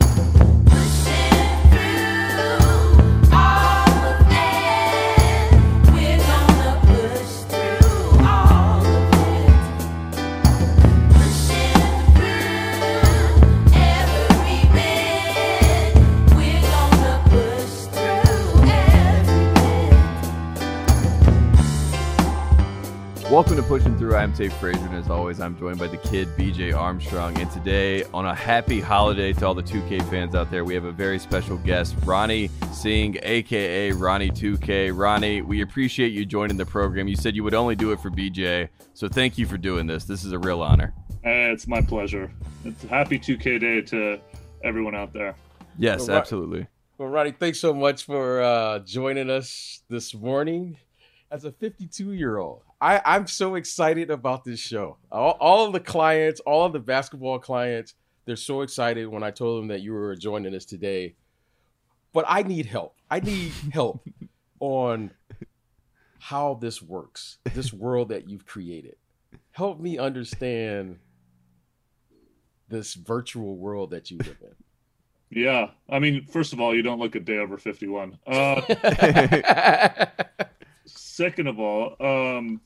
Welcome Through. I'm Tate Frazier, and as always, I'm joined by the kid BJ Armstrong. And today, on a happy holiday to all the 2K fans out there, we have a very special guest, Ronnie Singh, aka Ronnie 2K. Ronnie, we appreciate you joining the program. You said you would only do it for BJ, so thank you for doing this. This is a real honor. Uh, it's my pleasure. It's a happy 2K day to everyone out there. Yes, well, absolutely. Well, Ronnie, thanks so much for uh, joining us this morning. As a 52 year old, I, I'm so excited about this show. All, all of the clients, all of the basketball clients, they're so excited when I told them that you were joining us today. But I need help. I need help on how this works, this world that you've created. Help me understand this virtual world that you live in. Yeah. I mean, first of all, you don't look a day over 51. Uh, second of all, um,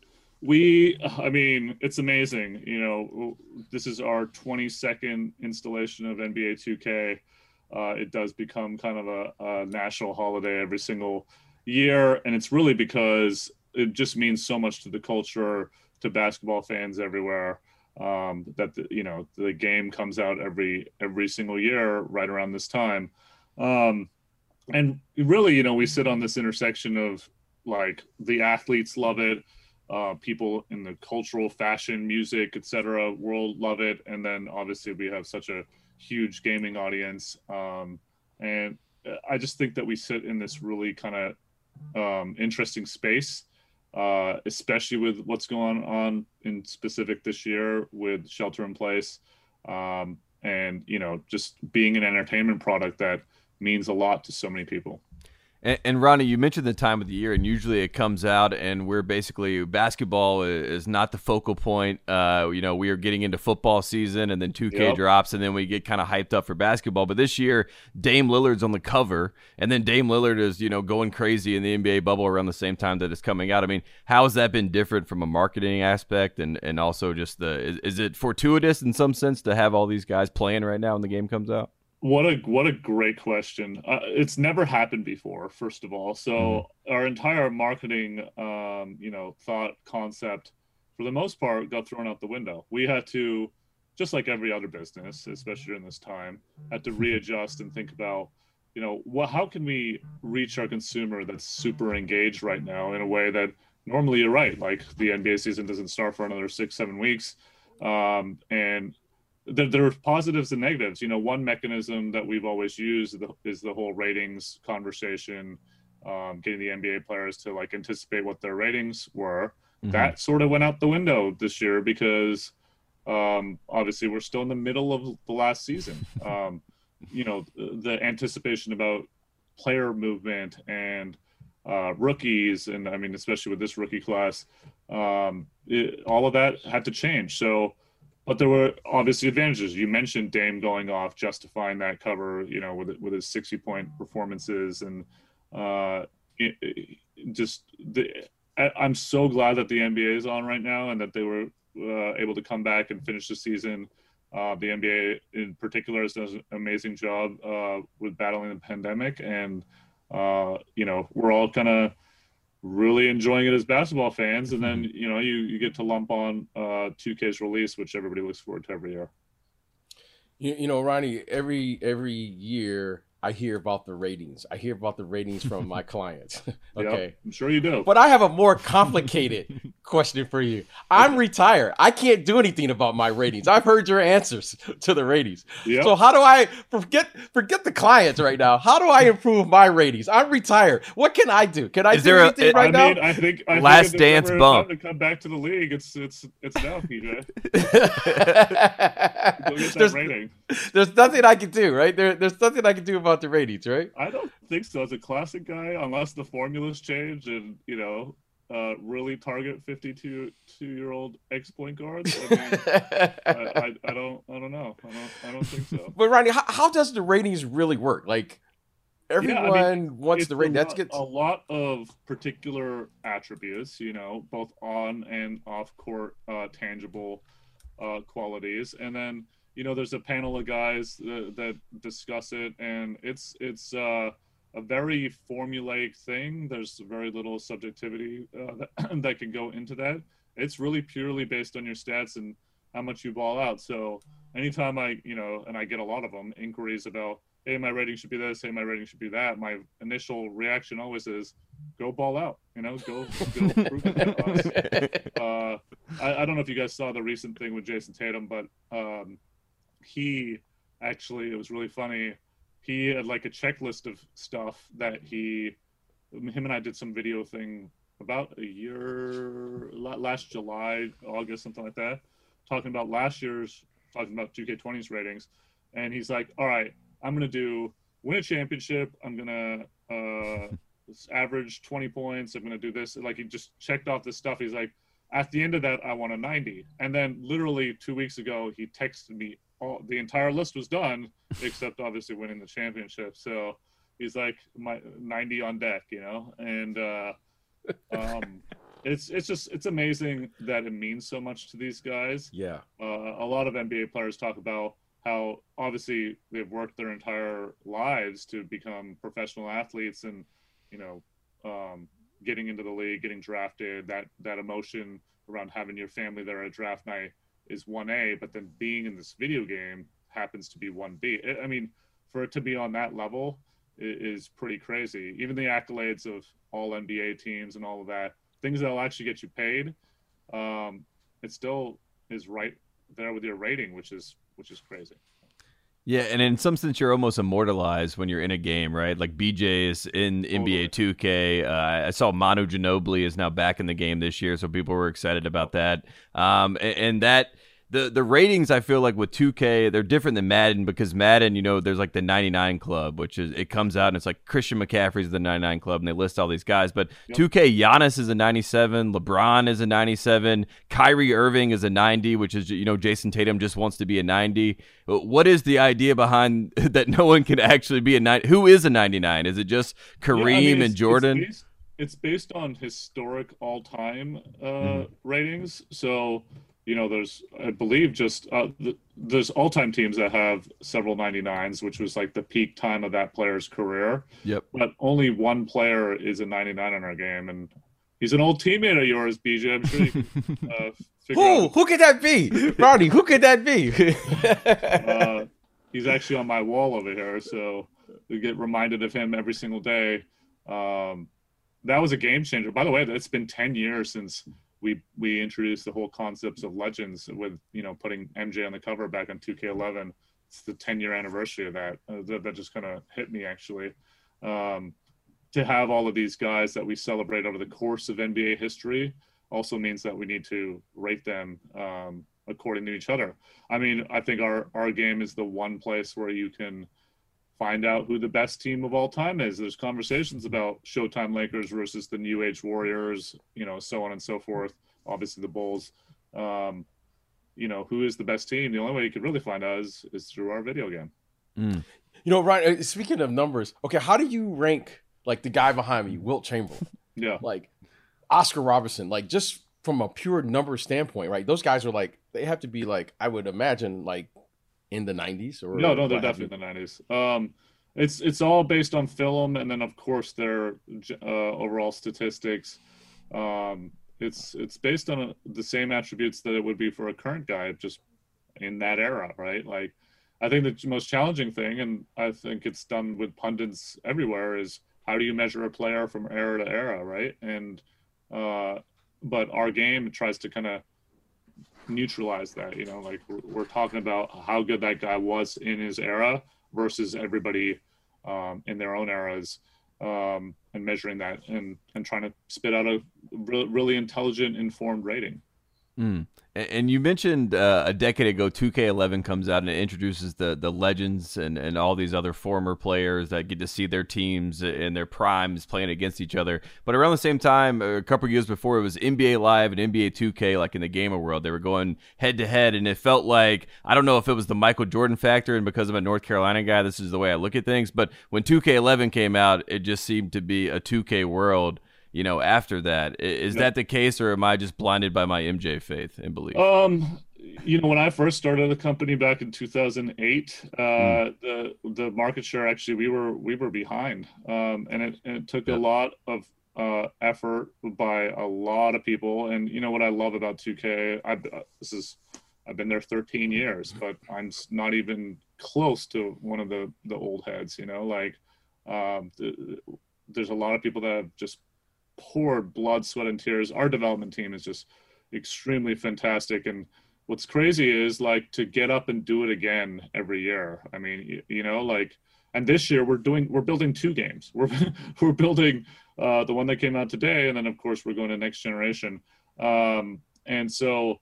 we i mean it's amazing you know this is our 22nd installation of nba 2k uh, it does become kind of a, a, national holiday every single year and it's really because it just means so much to the culture to basketball fans everywhere um, that the, you know the game comes out every every single year right around this time. Um, and really you know we sit on this intersection of like the athletes love it uh, people in the cultural fashion music etc world love it. And then obviously we have such a huge gaming audience. Um, and i just think that we sit in this really kind of um, interesting space uh, especially with what's going on in specific this year with shelter in place um, and you know just being an entertainment product that means a lot to so many people and, and, Ronnie, you mentioned the time of the year, and usually it comes out, and we're basically basketball is not the focal point. Uh, you know, we are getting into football season, and then 2K yep. drops, and then we get kind of hyped up for basketball. But this year, Dame Lillard's on the cover, and then Dame Lillard is you know going crazy in the NBA bubble around the same time that it's coming out. I mean, how has that been different from a marketing aspect, and and also just the is, is it fortuitous in some sense to have all these guys playing right now when the game comes out? What a what a great question. Uh, it's never happened before. First of all, so mm-hmm. our entire marketing, um, you know, thought concept, for the most part, got thrown out the window. We had to, just like every other business, especially during this time, had to readjust and think about, you know, what how can we reach our consumer that's super engaged right now in a way that normally you're right, like the NBA season doesn't start for another six seven weeks, um, and there, there are positives and negatives. You know, one mechanism that we've always used is the whole ratings conversation, um, getting the NBA players to like anticipate what their ratings were. Mm-hmm. That sort of went out the window this year because um, obviously we're still in the middle of the last season. Um, you know, the anticipation about player movement and uh, rookies, and I mean, especially with this rookie class, um, it, all of that had to change. So but there were obviously advantages. You mentioned Dame going off, justifying that cover, you know, with with his sixty point performances, and uh, it, it just the. I'm so glad that the NBA is on right now and that they were uh, able to come back and finish the season. Uh, the NBA in particular has done an amazing job uh, with battling the pandemic, and uh, you know we're all kind of really enjoying it as basketball fans, and then mm-hmm. you know you you get to lump on uh, 2K's release, which everybody looks forward to every year. You, you know, Ronnie, every every year I hear about the ratings. I hear about the ratings from my clients. okay. Yep, I'm sure you do. But I have a more complicated question for you. I'm retired. I can't do anything about my ratings. I've heard your answers to the ratings. Yep. So how do I forget forget the clients right now? How do I improve my ratings? I'm retired. What can I do? Can I Is do there anything a, right I now? Mean, I think I last think dance bump to come back to the league. It's it's it's now, BJ. there's, there's nothing I can do, right? There, there's nothing I can do about the ratings, right? I don't think so. As a classic guy, unless the formulas change and you know uh, really target 52 two year old ex point guards? I, mean, I, I, I, don't I don't know. I don't I don't think so. But Ronnie, how, how does the ratings really work? Like everyone yeah, I mean, wants the rating. That's good. A lot of particular attributes, you know, both on and off court uh, tangible uh, qualities, and then you know there's a panel of guys that, that discuss it, and it's it's. Uh, a very formulaic thing. There's very little subjectivity uh, that, that can go into that. It's really purely based on your stats and how much you ball out. So anytime I, you know, and I get a lot of them inquiries about, hey, my rating should be this, hey, my rating should be that. My initial reaction always is, go ball out. You know, go, go prove it uh, I, I, don't know if you guys saw the recent thing with Jayson Tatum, but um, he actually, it was really funny he had like a checklist of stuff that he him and I did some video thing about a year last July, August, something like that, talking about last year's talking about 2K20's ratings, and he's like, "All right, I'm gonna do win a championship. I'm gonna uh, average 20 points. I'm gonna do this." Like he just checked off this stuff. He's like, "At the end of that, I want a 90." And then literally two weeks ago, he texted me all the entire list was done except obviously winning the championship. So he's like my 90 on deck, you know, and uh, um, it's it's just it's amazing that it means so much to these guys. Yeah, uh, a lot of NBA players talk about how obviously they've worked their entire lives to become professional athletes, and you know, um, getting into the league, getting drafted, that that emotion around having your family there at draft night is 1A, but then being in this video game happens to be 1B. I mean, for it to be on that level is pretty crazy. Even the accolades of all NBA teams and all of that, things that'll actually get you paid, um, it still is right there with your rating, which is which is crazy. Yeah, and in some sense, you're almost immortalized when you're in a game, right? Like BJ is in NBA 2K. Uh, I saw Manu Ginobili is now back in the game this year, so people were excited about that. Um, and, and that the the ratings I feel like with 2K they're different than Madden because Madden you know there's like the 99 club which is it comes out and it's like Christian McCaffrey's the 99 club and they list all these guys. But yep. 2K Giannis is a 97 LeBron is a 97 Kyrie Irving is a 90 which is you know Jayson Tatum just wants to be a 90 what is the idea behind that no one can actually be a 90 who is a 99 is it just Kareem yeah, I mean, and Jordan it's based, it's based on historic all-time uh, mm. ratings. So you know, there's I believe just uh, th- there's all time teams that have several 99s, which was like the peak time of that player's career. Yep. But only one player is a 99 in our game, and he's an old teammate of yours, BJ. I'm sure you uh, who out. who could that be, Ronnie? who could that be? uh, he's actually on my wall over here, so we get reminded of him every single day. Um, that was a game changer. By the way, it's been 10 years since we we introduced the whole concepts of legends with you know putting MJ on the cover back in 2K11. It's the 10 year anniversary of that. Uh, that, that, just kind of hit me actually. Um, to have all of these guys that we celebrate over the course of NBA history also means that we need to rate them um, according to each other. I mean, I think our our game is the one place where you can find out who the best team of all time is. There's conversations about Showtime Lakers versus the New Age Warriors, you know, so on and so forth. Obviously, the Bulls. Um, you know, who is the best team? The only way you could really find out is, is through our video game. Mm. You know, Ryan. Uh, speaking of numbers, okay, how do you rank like the guy behind me, Wilt Chamberlain? yeah, like Oscar Robertson, like just from a pure number standpoint, right? Those guys are like they have to be like I would imagine like in the 90s or no no they're definitely in the 90s um it's it's all based on film and then of course their uh, overall statistics. Um it's it's based on a, the same attributes that it would be for a current guy just in that era right? Like i think the most challenging thing and i think it's done with pundits everywhere is how do you measure a player from era to era right? And uh but our game tries to kind of neutralize that. You know, like we're, we're, talking about how good that guy was in his era versus everybody um, in their own eras, um, and measuring that and and trying to spit out a re- really intelligent, informed rating. Mm. And you mentioned uh, a decade ago, 2K11 comes out and it introduces the the legends and, and all these other former players that get to see their teams and their primes playing against each other. But around the same time, a couple years before, it was NBA Live and NBA 2K, like in the gamer world, they were going head to head, and it felt like I don't know if it was the Michael Jordan factor, and because I'm a North Carolina guy, this is the way I look at things. But when 2K11 came out, it just seemed to be a 2K world you know, after that. Is that the case, or am I just blinded by my MJ faith and belief? Um, you know, when I first started the company back in 2008, uh, mm. the the market share actually we were we were behind, um, and it and it took a lot of uh, effort by a lot of people. And you know what I love about 2K, I uh, this is I've been there 13 years, but I'm not even close to one of the the old heads. You know, like um, the, there's a lot of people that have just poured blood, sweat, and tears. Our development team is just extremely fantastic. And what's crazy is like to get up and do it again every year. I mean, you, you know, like, and this year we're doing, we're building two games. We're we're building uh, the one that came out today, and then of course we're going to next generation. Um, and so,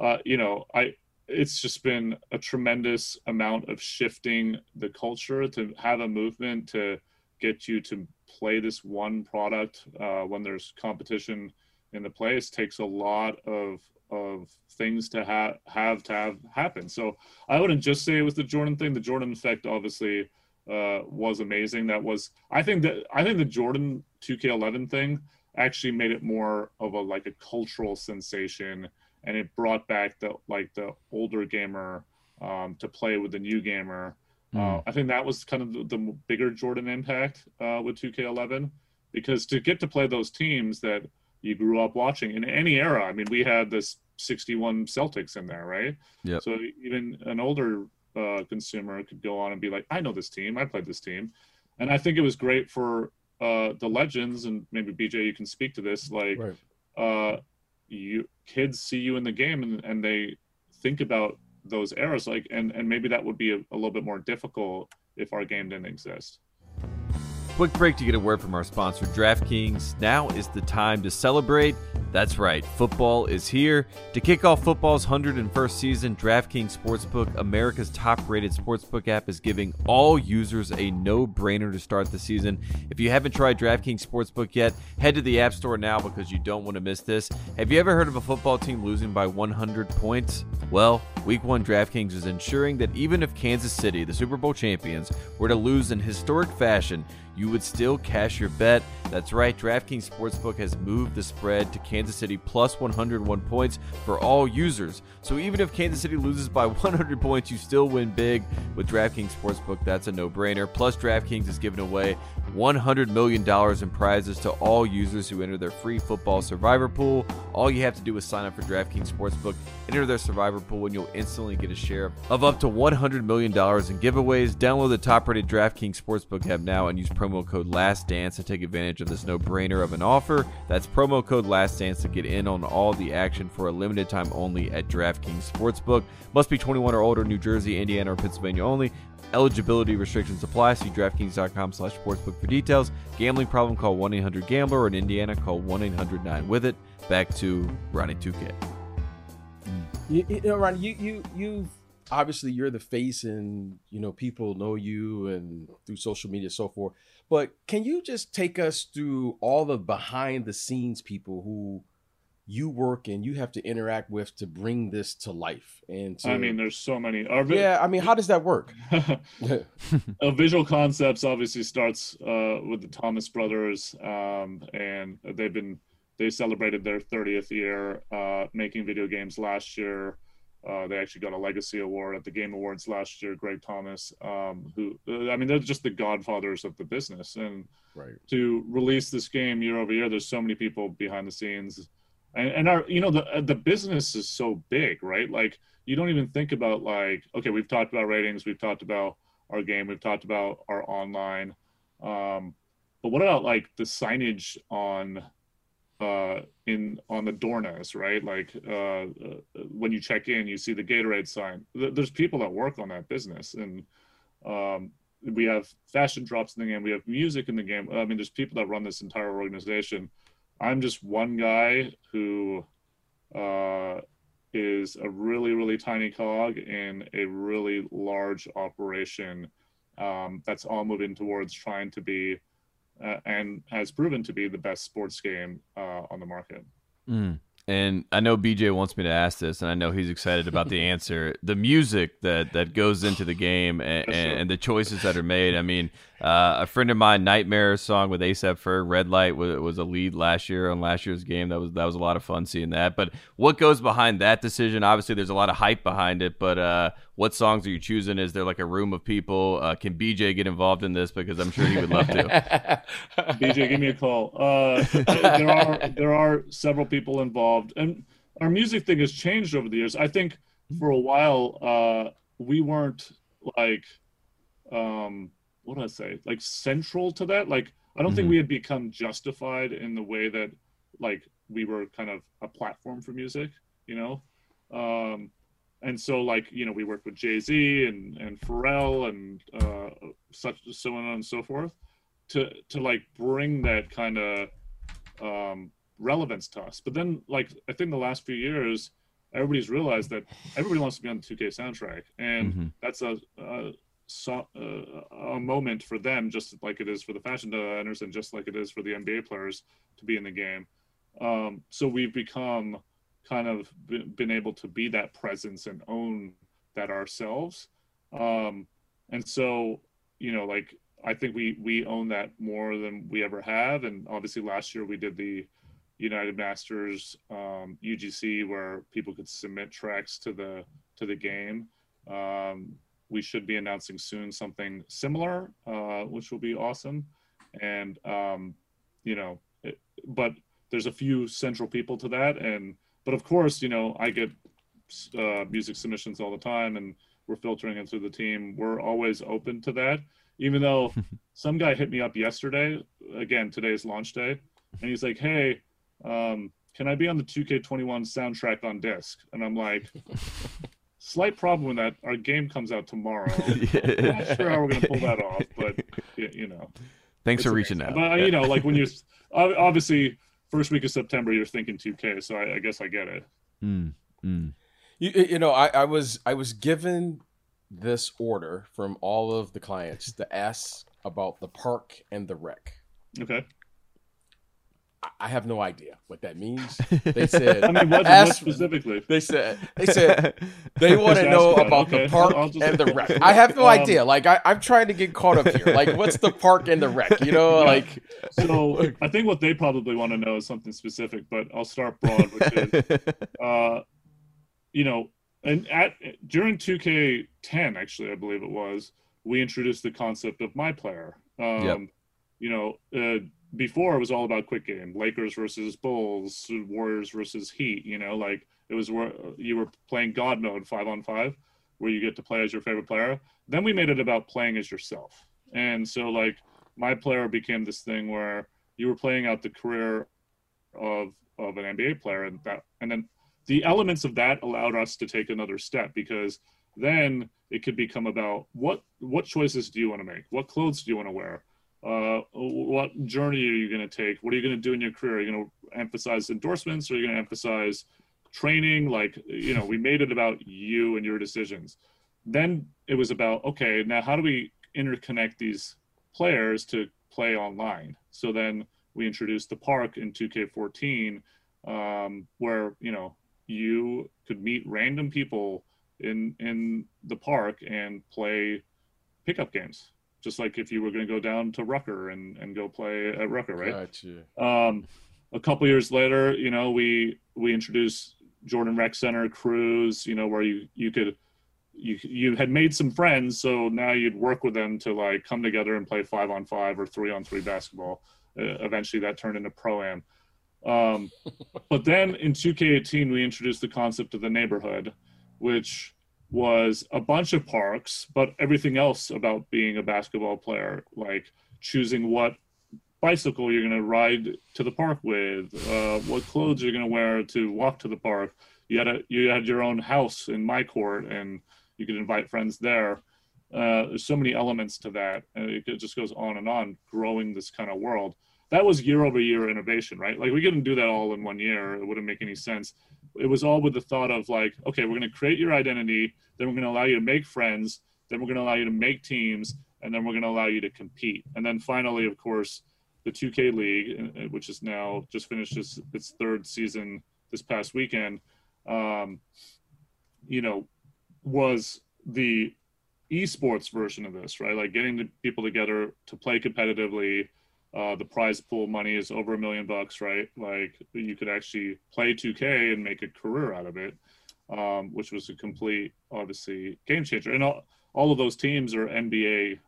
uh, you know, I it's just been a tremendous amount of shifting the culture to have a movement to get you to play this one product uh, when there's competition in the place takes a lot of of things to have have to have happen. So I wouldn't just say it was the Jordan thing. The Jordan effect obviously uh, was amazing. That was I think that I think the Jordan 2K11 thing actually made it more of a like a cultural sensation, and it brought back the like the older gamer um, to play with the new gamer uh. I think that was kind of the, the bigger Jordan impact uh, with 2K11 because to get to play those teams that you grew up watching in any era. I mean, we had this 61 Celtics in there, right? Yeah. So even an older uh, consumer could go on and be like, I know this team. I played this team. And I think it was great for uh, the legends, and maybe BJ, you can speak to this. Like, right. uh, you kids see you in the game, and, and they think about those eras like and and maybe that would be a, a little bit more difficult if our game didn't exist quick break to get a word from our sponsor draftkings now is the time to celebrate that's right, football is here. To kick off football's 101st season, DraftKings Sportsbook, America's top rated sportsbook app, is giving all users a no brainer to start the season. If you haven't tried DraftKings Sportsbook yet, head to the App Store now because you don't want to miss this. Have you ever heard of a football team losing by 100 points? Well, Week 1 DraftKings is ensuring that even if Kansas City, the Super Bowl champions, were to lose in historic fashion, you would still cash your bet. That's right, DraftKings Sportsbook has moved the spread to Kansas City plus 101 points for all users. So even if Kansas City loses by 100 points, you still win big with DraftKings Sportsbook. That's a no-brainer. Plus, DraftKings is giving away $100 million in prizes to all users who enter their free football survivor pool. All you have to do is sign up for DraftKings Sportsbook, enter their survivor pool, and you'll instantly get a share of up to $100 million in giveaways. Download the top-rated DraftKings Sportsbook app now and use promo code LASTDANCE to take advantage of this no-brainer of an offer. That's promo code LASTDANCE to get in on all the action for a limited time only at DraftKings Sportsbook. Must be 21 or older, New Jersey, Indiana, or Pennsylvania only. Eligibility restrictions apply. See DraftKings.com slash sportsbook for details. Gambling problem, call 1-800-GAMBLER or in Indiana, call 1-800-9-WITH-IT. Back to Ronnie 2K. You, you know, Ronnie, you, you, you've obviously you're the face and, you know, people know you and through social media and so forth. But can you just take us through all the behind the scenes people who – you work and you have to interact with to bring this to life and to, i mean there's so many. Vi- yeah i mean how does that work? A visual concepts obviously starts uh, with the thomas brothers um, and they've been they celebrated their 30th year uh, making video games last year uh, they actually got a legacy award at the game awards last year greg thomas um, who uh, i mean they're just the godfathers of the business. And right. to release this game year over year there's so many people behind the scenes. And, and our you know the the business is so big right? Like you don't even think about like okay we've talked about ratings we've talked about our game we've talked about our online um, but what about like the signage on uh in on the doorknobs right? Like uh, uh, when you check in you see the gatorade sign. There's people that work on that business and um we have fashion drops in the game. We have music in the game. I mean there's people that run this entire organization. I'm just one guy who uh, is a really really tiny cog in a really large operation um, that's all moving towards trying to be uh, and has proven to be the best sports game uh, on the market. Mm. And I know BJ wants me to ask this, and I know he's excited about the answer. The music that that goes into the game and, and the choices that are made. I mean, uh, a friend of mine, Nightmare song with ASAP Ferg, Red Light was, was a lead last year on last year's game. That was that was a lot of fun seeing that. But what goes behind that decision? Obviously, there's a lot of hype behind it. But uh, what songs are you choosing? Is there like a room of people? Uh, can BJ get involved in this? Because I'm sure he would love to. BJ, give me a call. Uh, there are there are several people involved, and our music thing has changed over the years. I think for a while uh, we weren't like. Um, what do I say? Like central to that. Like I don't mm-hmm. think we had become justified in the way that like we were kind of a platform for music, you know. Um, and so like you know we worked with Jay Z and and Pharrell and uh, such so on and so forth to to like bring that kind of um, relevance to us. But then like I think the last few years everybody's realized that everybody wants to be on the 2K soundtrack, and mm-hmm. that's a, a so, uh, a moment for them, just like it is for the fashion designers, and just like it is for the NBA players to be in the game. Um, so we've become kind of been able to be that presence and own that ourselves. Um, and so, you know, like I think we we own that more than we ever have. And obviously, last year we did the United Masters um, UGC where people could submit tracks to the to the game. Um, we should be announcing soon something similar, uh, which will be awesome. And um, you know, it, but there's a few central people to that, and but of course, you know, I get uh, music submissions all the time, and we're filtering it through the team. We're always open to that, even though some guy hit me up yesterday. Again, today's launch day, and he's like, "Hey." Um, can I be on the 2K21 soundtrack on disc? And I'm like, slight problem with that. Our game comes out tomorrow. I'm not sure how we're going to pull that off, but you know. Thanks for reaching out. But you know, like when you're obviously first week of September, you're thinking 2K, so I, I guess I get it. Mm, mm. You, you know, I, I was I was given this order from all of the clients to ask about the park and the rec. Okay. I have no idea what that means. They said, I mean, what, ask, what specifically? They said, they said they want to know about okay. the park and the wreck. I have no um, idea. Like, I, am trying to get caught up here. Like, what's the park and the wreck? You know, yeah. like. So I think what they probably want to know is something specific, but I'll start broad, which is, uh, you know, and at during 2K10, actually, I believe it was, we introduced the concept of my player. Um, yep. You know, uh, before it was all about quick game. Lakers versus bulls warriors versus heat you know like it was where you were playing god mode five on five where you get to play as your favorite player. Then we made it about playing as yourself. And so like my player became this thing where you were playing out the career of of an nba player and that and then the elements of that allowed us to take another step because then it could become about what what choices do you want to make? What clothes do you want to wear uh, what journey are you going to take? What are you going to do in your career? Are you going to emphasize endorsements? Or are you going to emphasize training? Like, you know, we made it about you and your decisions. Then it was about, okay, now how do we interconnect these players to play online? So then we introduced the park in 2K14, um, where, you know, you could meet random people in in the park and play pickup games just like if you were going to go down to Rucker and, and go play at Rucker, right? Gotcha. Um, a couple years later, you know, we we introduced Jordan Rec Center Cruise, you know, where you you could you you had made some friends, so now you'd work with them to like come together and play five on five or three on three basketball. Uh, eventually, that turned into pro am. Um, but then in 2K18, we introduced the concept of the neighborhood, which was a bunch of parks, but everything else about being a basketball player, like choosing what bicycle you're going to ride to the park with, uh, what clothes you're going to wear to walk to the park. You had a you had your own house in my court, and you could invite friends there. Uh, there's so many elements to that, and it just goes on and on, growing this kind of world. That was year over year innovation, right? Like we couldn't do that all in one year; it wouldn't make any sense it was all with the thought of like, okay, we're going to create your identity, then we're going to allow you to make friends, then we're going to allow you to make teams, and then we're going to allow you to compete. And then finally, of course, the 2K League, uh, which is now just finished its, its third season this past weekend, um, you know, was the esports version of this, right? Like getting the people together to play competitively. Uh, the prize pool money is over a million bucks, right? Like you could actually play 2K and make a career out of it, um, which was a complete, obviously, game changer. And all, all of those teams are NBA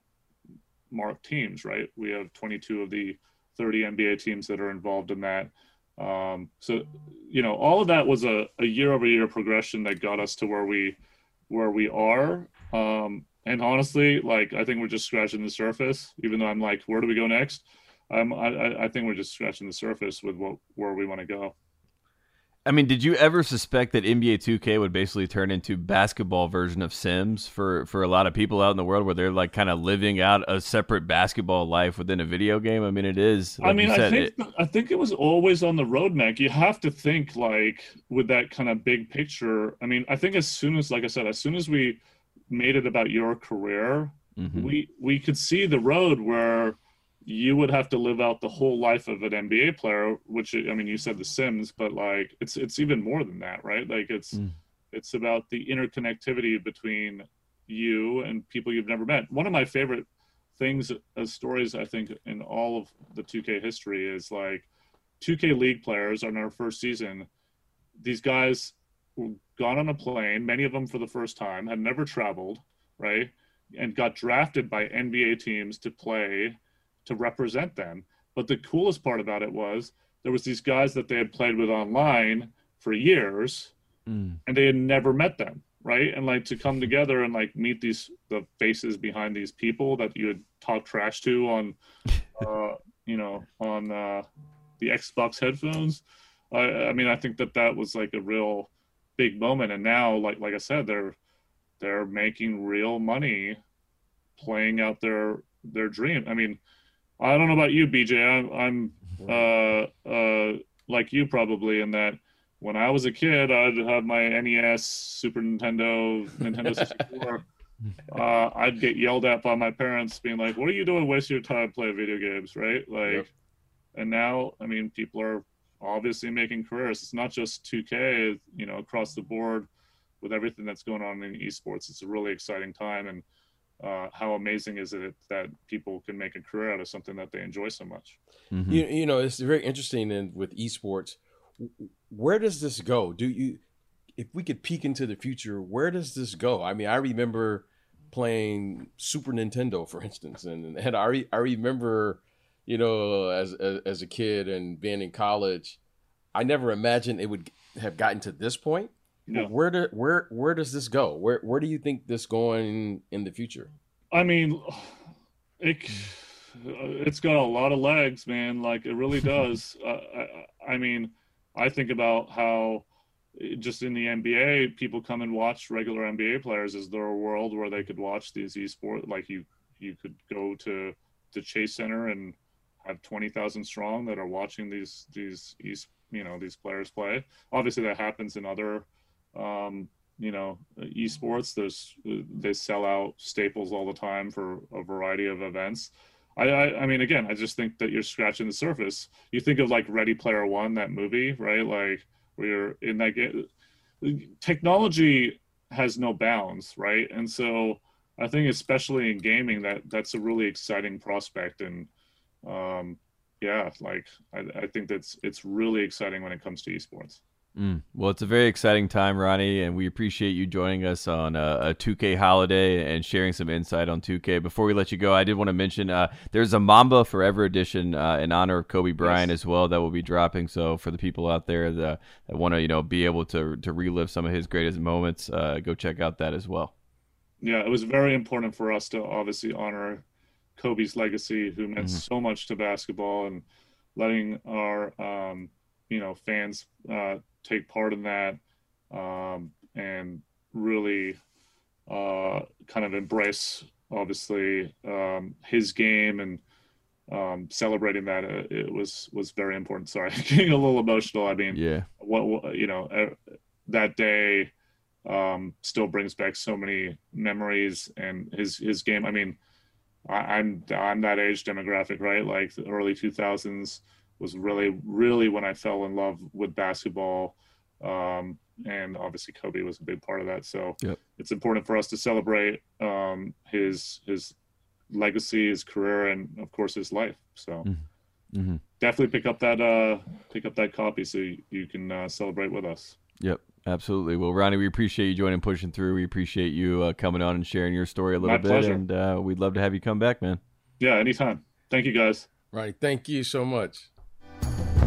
marked teams, right? We have 22 of the 30 NBA teams that are involved in that. Um, so, you know, all of that was a, a year over year progression that got us to where we where we are. Um, and honestly, like I think we're just scratching the surface. Even though I'm like, where do we go next? I'm, I, I think we're just scratching the surface with what where we want to go. I mean, did you ever suspect that NBA 2K would basically turn into basketball version of Sims for for a lot of people out in the world, where they're like kind of living out a separate basketball life within a video game? I mean, it is. Like I mean, said, I think it, I think it was always on the roadmap. You have to think like with that kind of big picture. I mean, I think as soon as, like I said, as soon as we made it about your career, mm-hmm. we we could see the road where you would have to live out the whole life of an NBA player, which I mean, you said The Sims, but like it's it's even more than that, right? Like it's mm. it's about the interconnectivity between you and people you've never met. One of my favorite things as stories I think in all of the 2K history is like 2K League players on our first season. These guys got on a plane, many of them for the first time, had never traveled, right? And got drafted by NBA teams to play to represent them. But the coolest part about it was there was these guys that they had played with online for years mm. and they had never met them right and like to come together and like meet these the faces behind these people that you had talked trash to on uh you know on uh the xbox headphones I, I mean i think that that was like a real big moment and now like like i said they're they're making real money playing out their their dream i mean I don't know about you, BJ. I'm, I'm uh, uh, like you probably in that when I was a kid, I'd have my NES, Super Nintendo, Nintendo 64. uh, I'd get yelled at by my parents, being like, "What are you doing? Waste your time playing video games, right?" Like, yep. and now, I mean, people are obviously making careers. It's not just 2K, you know, across the board with everything that's going on in esports. It's a really exciting time, and uh, how amazing is it that people can make a career out of something that they enjoy so much? Mm-hmm. You, you know, it's very interesting in, with esports. Where does this go? Do you, if we could peek into the future, where does this go? I mean, I remember playing Super Nintendo, for instance, and and I re, I remember, you know, as, as as a kid and being in college, I never imagined it would have gotten to this point. No. Where do where where does this go? Where where do you think this going in the future? I mean, it it's got a lot of legs, man. Like it really does. uh, I, I mean, I think about how just in the NBA, people come and watch regular NBA players. Is there a world where they could watch these esports? Like you, you could go to the Chase Center and have twenty thousand strong that are watching these these you know these players play. Obviously, that happens in other um, you know, esports. There's they sell out staples all the time for a variety of events. I, I, I mean, again, I just think that you're scratching the surface. You think of like Ready Player One, that movie, right? Like you're in that game. Technology has no bounds, right? And so I think, especially in gaming, that that's a really exciting prospect. And um, yeah, like I, I think that's it's really exciting when it comes to esports. Mm. Well, it's a very exciting time, Ronnie, and we appreciate you joining us on a, a, 2K holiday and sharing some insight on 2K. Before we let you go, I did want to mention uh, there's a Mamba Forever edition uh, in honor of Kobe Bryant yes. as well that will be dropping. So for the people out there that, that want to, you know, be able to to relive some of his greatest moments, uh, go check out that as well. Yeah, it was very important for us to obviously honor Kobe's legacy, who meant mm-hmm. so much to basketball, and letting our um, you know fans uh, take part in that um, and really uh, kind of embrace obviously um, his game and um, celebrating that uh, it was was very important. Sorry, getting a little emotional. I mean, yeah, what, you know uh, that day um, still brings back so many memories and his his game. I mean, I, am I'm, I'm that age demographic, right? Like the early 2000s was really really when I fell in love with basketball. Um, and obviously Kobe was a big part of that. So yep. it's important for us to celebrate um, his his legacy, his career, and of course his life. So mm-hmm. mm-hmm. definitely pick up that uh, pick up that copy so you, you can uh, celebrate with us. Yep, absolutely. Well, Ronnie, we appreciate you joining, pushing through. We appreciate you uh, coming on and sharing your story a little My bit, pleasure. and uh, we'd love to have you come back, man. Yeah, anytime. Thank you, guys. Right. Thank you so much. Thank you.